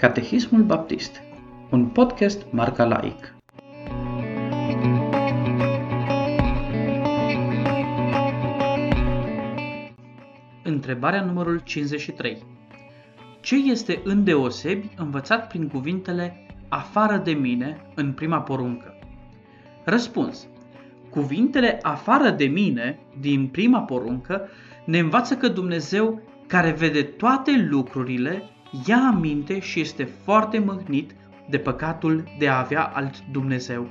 Catehismul Baptist, un podcast marca laic. Întrebarea numărul 53. Ce este îndeosebi învățat prin cuvintele afară de mine în prima poruncă? Răspuns. Cuvintele afară de mine din prima poruncă ne învață că Dumnezeu, care vede toate lucrurile, ia aminte și este foarte mâhnit de păcatul de a avea alt Dumnezeu.